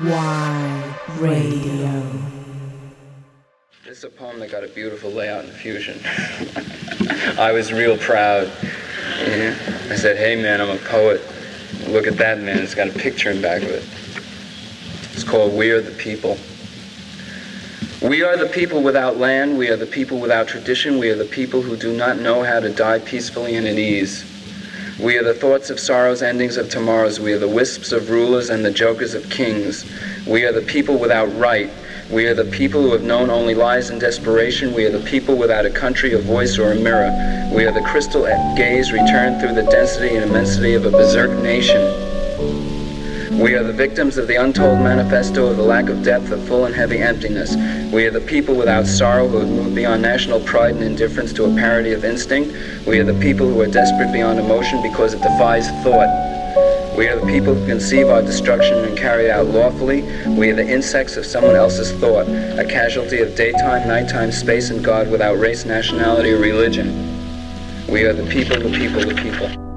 Y Radio. This is a poem that got a beautiful layout and fusion. I was real proud. Yeah. I said, hey man, I'm a poet. Look at that man, it's got a picture in back of it. It's called We Are the People. We are the people without land, we are the people without tradition, we are the people who do not know how to die peacefully and at ease. We are the thoughts of sorrows, endings of tomorrows. We are the wisps of rulers and the jokers of kings. We are the people without right. We are the people who have known only lies and desperation. We are the people without a country, a voice, or a mirror. We are the crystal gaze returned through the density and immensity of a berserk nation. We are the victims of the untold manifesto of the lack of depth, of full and heavy emptiness. We are the people without sorrow who have moved beyond national pride and indifference to a parody of instinct. We are the people who are desperate beyond emotion because it defies thought. We are the people who conceive our destruction and carry it out lawfully. We are the insects of someone else's thought, a casualty of daytime, nighttime, space, and God without race, nationality, or religion. We are the people, the people, the people.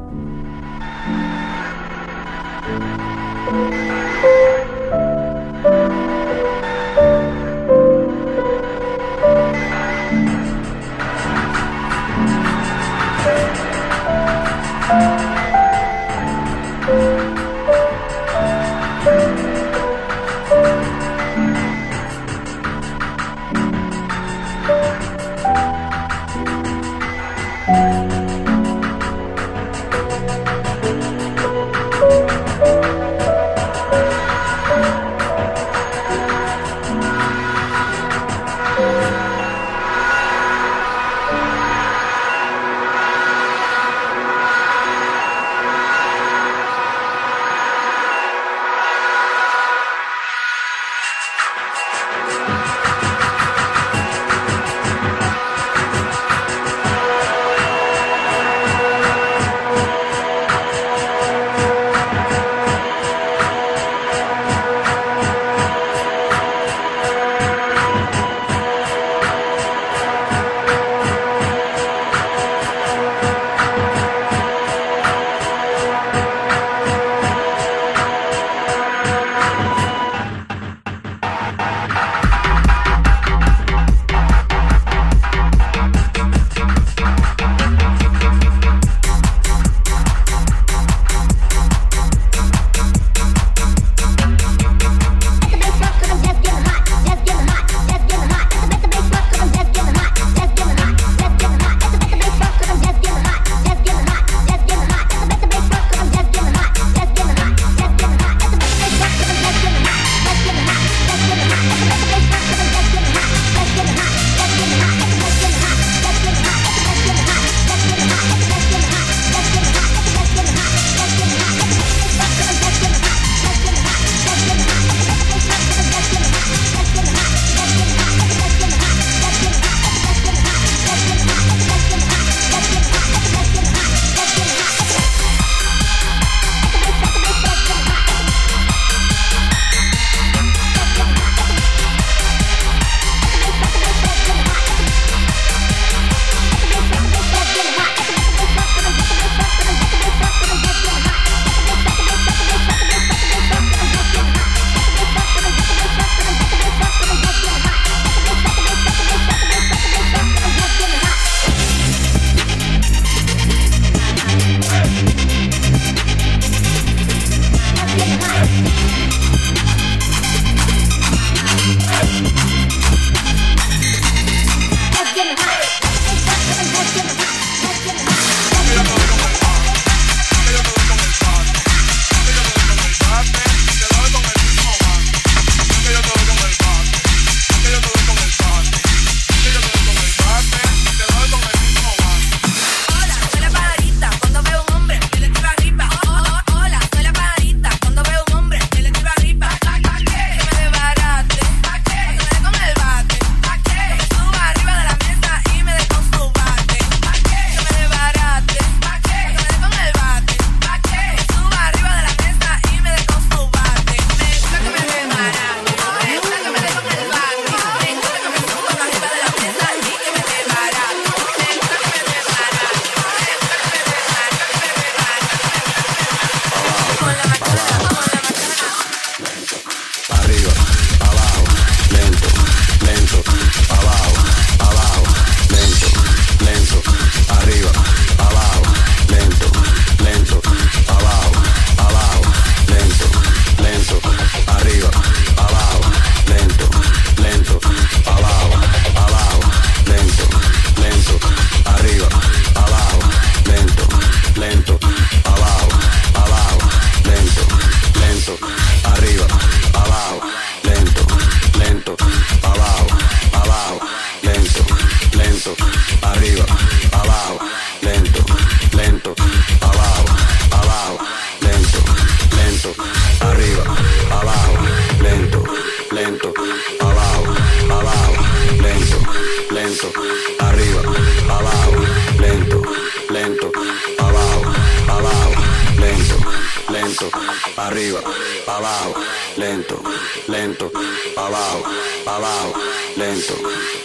Arriba, abajo, lento, lento, abajo, abajo, lento,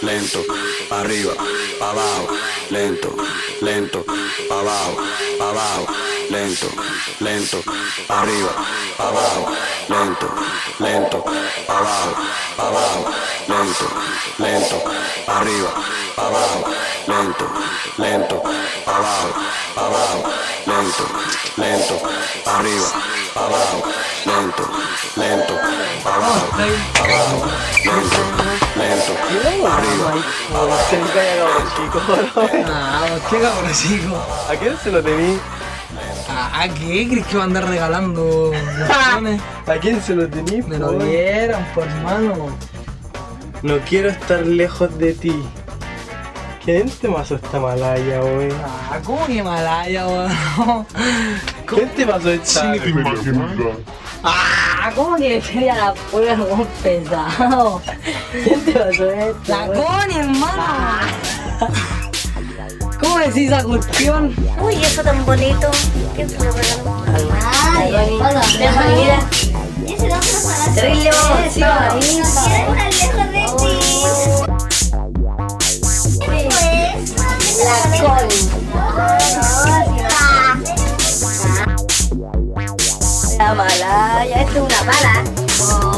lento, arriba, abajo, lento, lento, abajo, abajo, lento, lento, arriba, abajo, lento, lento, abajo, abajo, lento, lento, arriba, abajo, lento, lento, abajo, abajo, lento, lento, arriba, abajo, lento, lento, abajo, abajo, lento, lento, arriba. Ah, qué cabrón, chico. ¿A quién se lo tení? ¿A, qué crees que va a andar regalando? ¿A quién se lo tení? Me lo dieron, por hermano. No quiero estar lejos de ti. ¿Quién te pasó esta malaya, wey? Ah, ¿cómo que Himalaya, weón? ¿Quién te pasó esta? Ah, ¿cómo que le pedí a la prueba como pesado? ¿Quién te pasó esto? La Connie, hermano. ¿Cómo decís esa cuestión? Uy, eso tan bonito. ¿Quién se lo regaló? Ay, Deja mi vida. Terrible lejos de ti. la con. La mala, ya es una mala.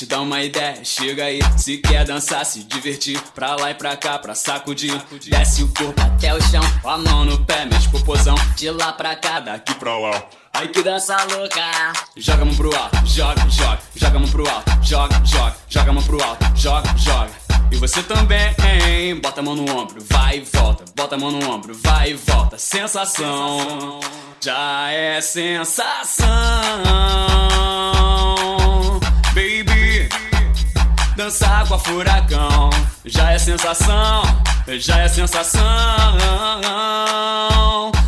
Te dar uma ideia, chega aí. Se quer dançar, se divertir, pra lá e pra cá, pra sacudir. Desce o corpo até o chão, a mão no pé, mexe popozão. De lá pra cá, daqui pra lá. Ai que dança louca! Joga a mão pro alto, joga, joga, joga a mão pro alto, joga, joga, joga a mão pro alto, joga, joga. E você também, hein? Bota a mão no ombro, vai e volta. Bota a mão no ombro, vai e volta. Sensação, já é sensação. Dançar com a furacão. Já é sensação, já é sensação.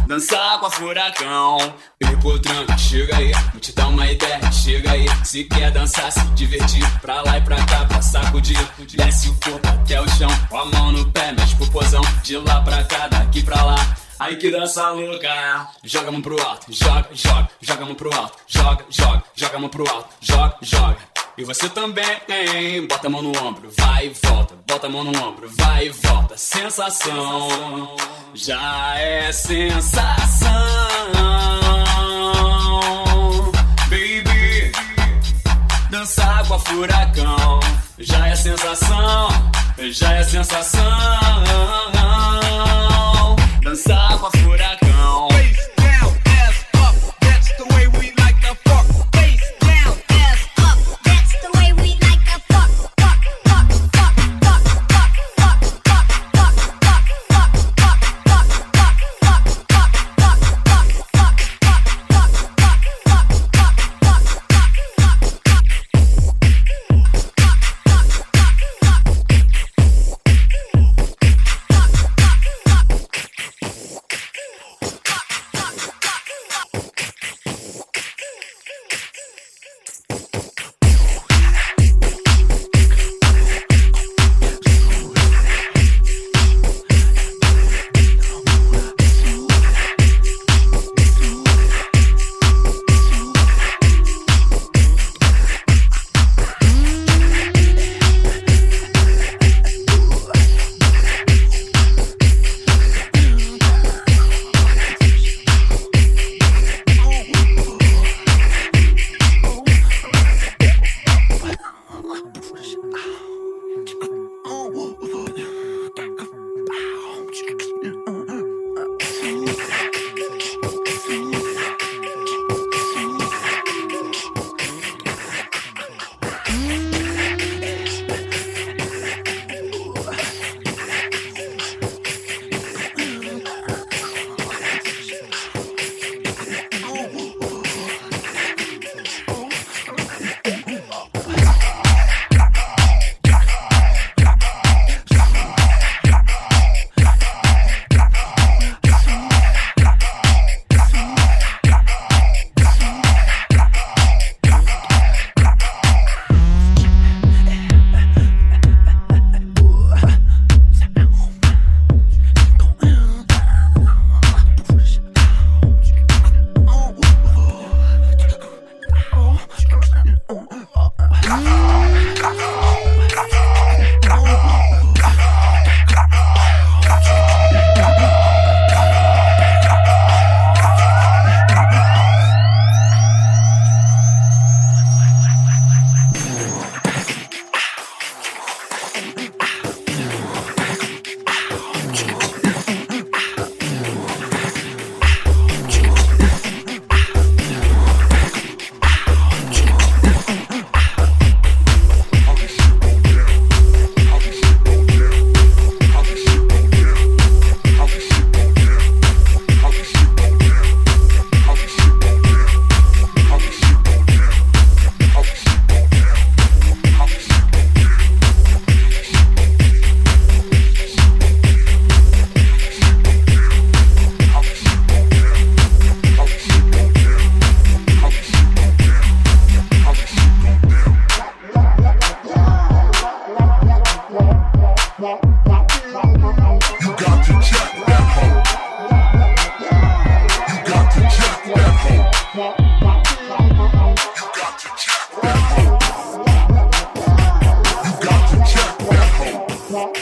Dançar com a furacão. Ei, potranca, chega aí, vou te dar uma ideia, chega aí. Se quer dançar, se divertir, pra lá e pra cá, pra sacudir. Desce o corpo até o chão, com a mão no pé, mexe pro pozão. De lá pra cá, daqui pra lá. Ai que dança louca! Joga a mão pro alto, joga, joga, joga a mão pro alto, joga, joga, joga a mão pro alto, joga, joga. E você também? Bota a mão no ombro, vai e volta. Bota a mão no ombro, vai e volta. Sensação, já é sensação. Baby, dançar com a furacão. Já é sensação, já é sensação. Dançar com a furacão. Yeah.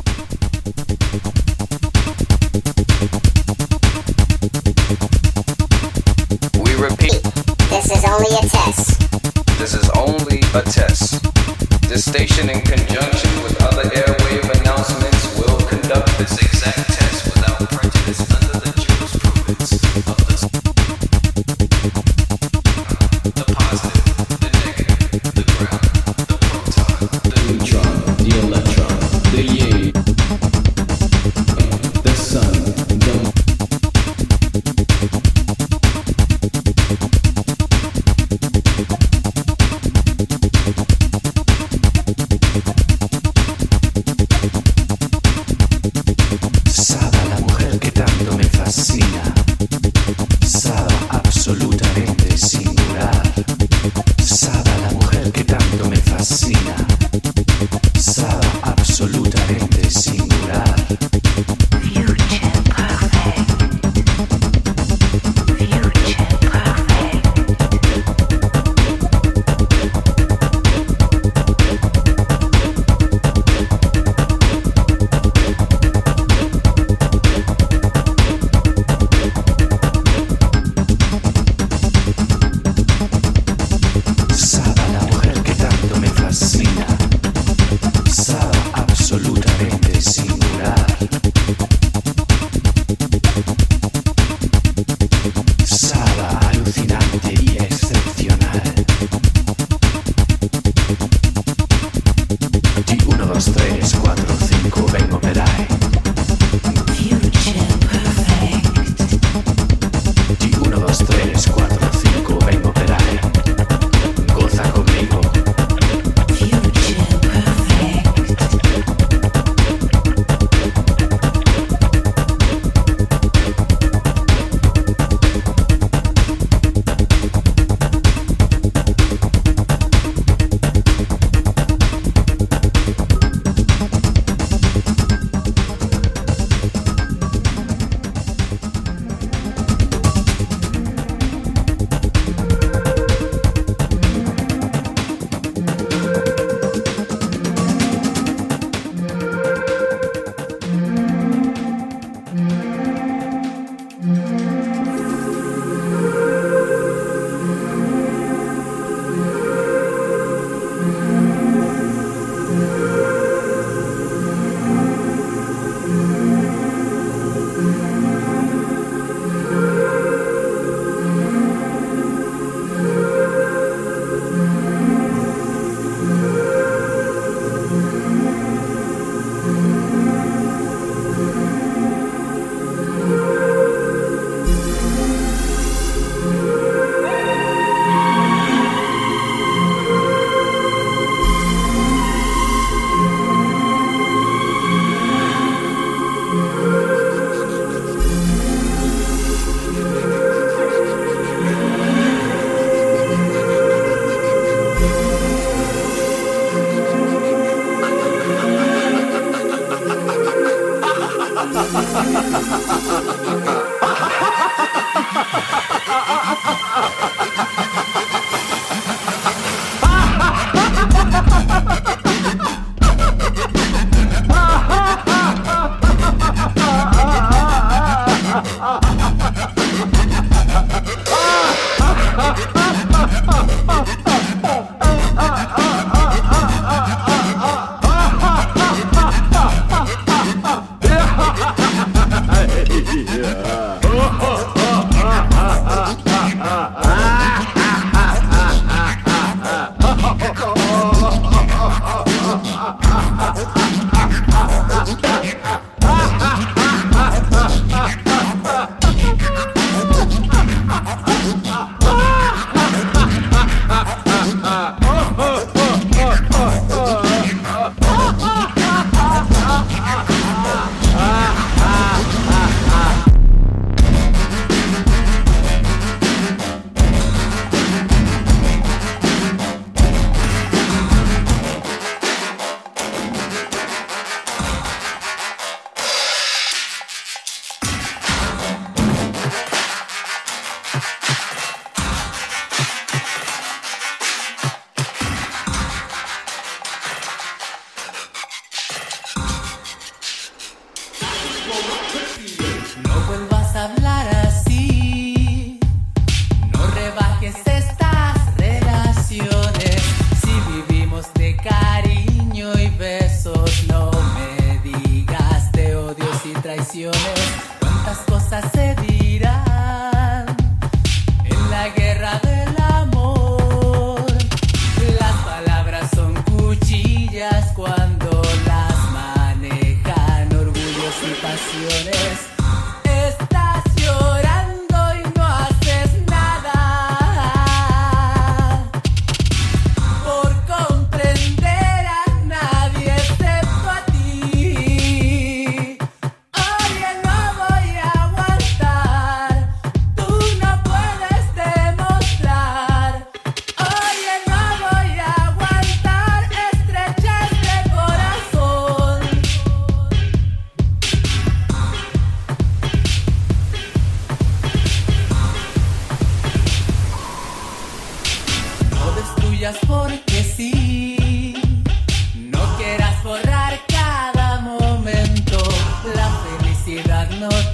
This is only a test. This station, in conjunction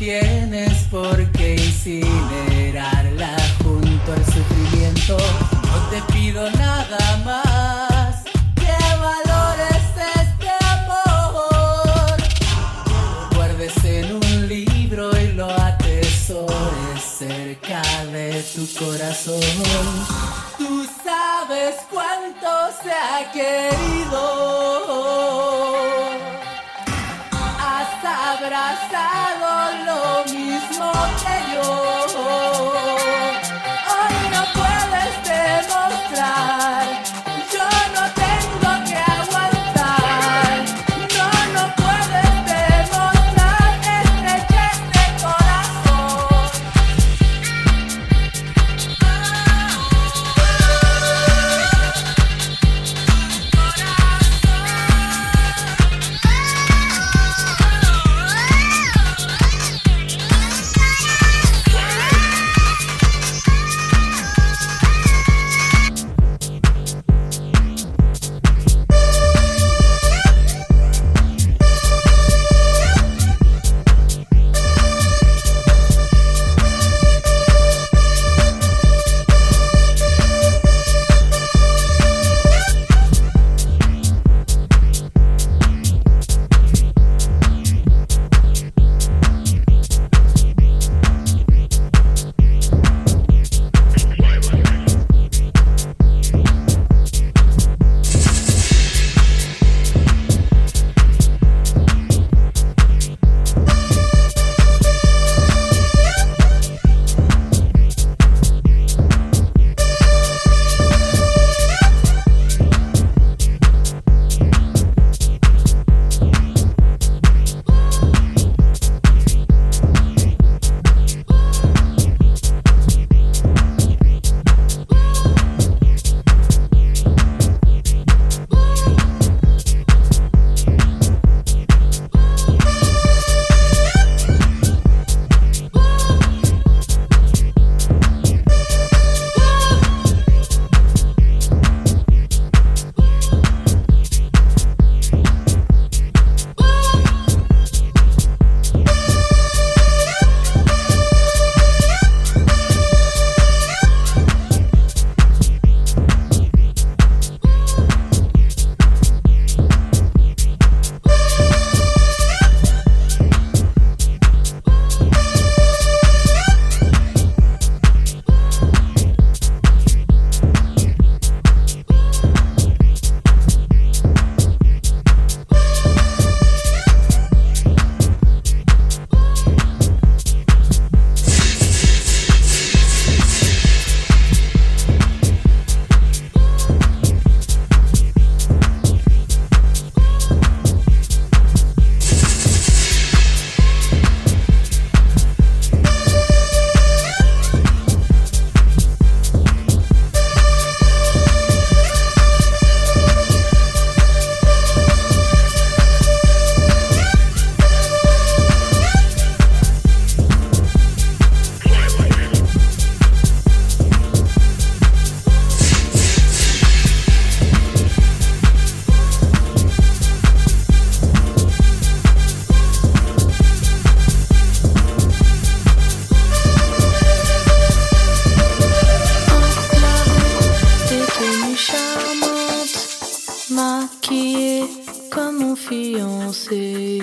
tienes maquillée comme mon fiancé.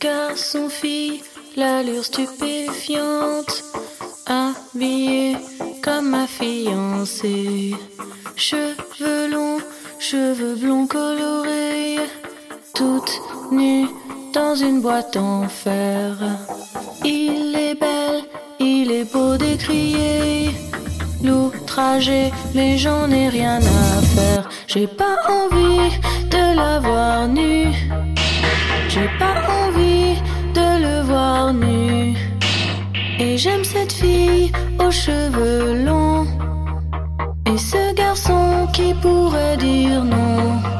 Garçon, fille, l'allure stupéfiante. Habillée comme ma fiancée. Cheveux longs, cheveux blonds colorés. Toute nue dans une boîte en fer. Il est belle, il est beau d'écrier. Mais j'en ai rien à faire. J'ai pas envie de la voir nue. J'ai pas envie de le voir nu. Et j'aime cette fille aux cheveux longs. Et ce garçon qui pourrait dire non.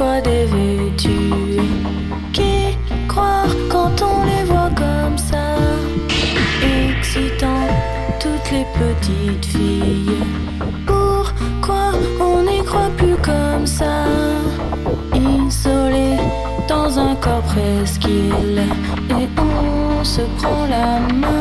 fois dévêtus. Qui croire quand on les voit comme ça? Excitant toutes les petites filles. Pourquoi on n'y croit plus comme ça? Isolé dans un corps presqu'île et on se prend la main.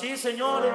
Sí, señores.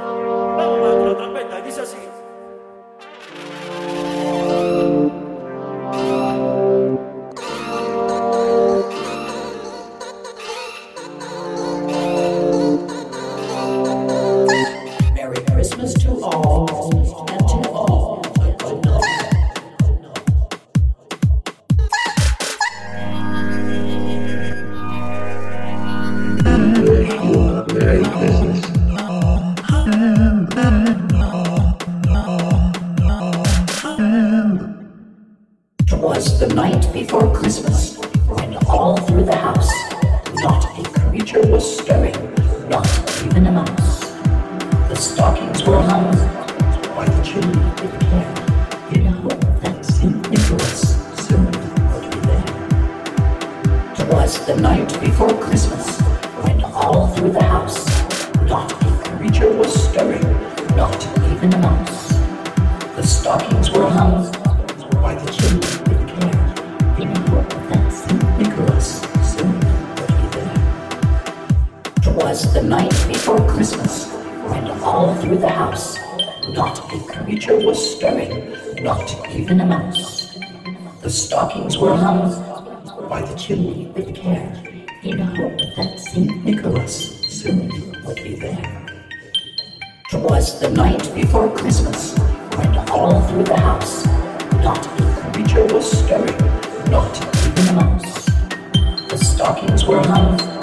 stockings were hung.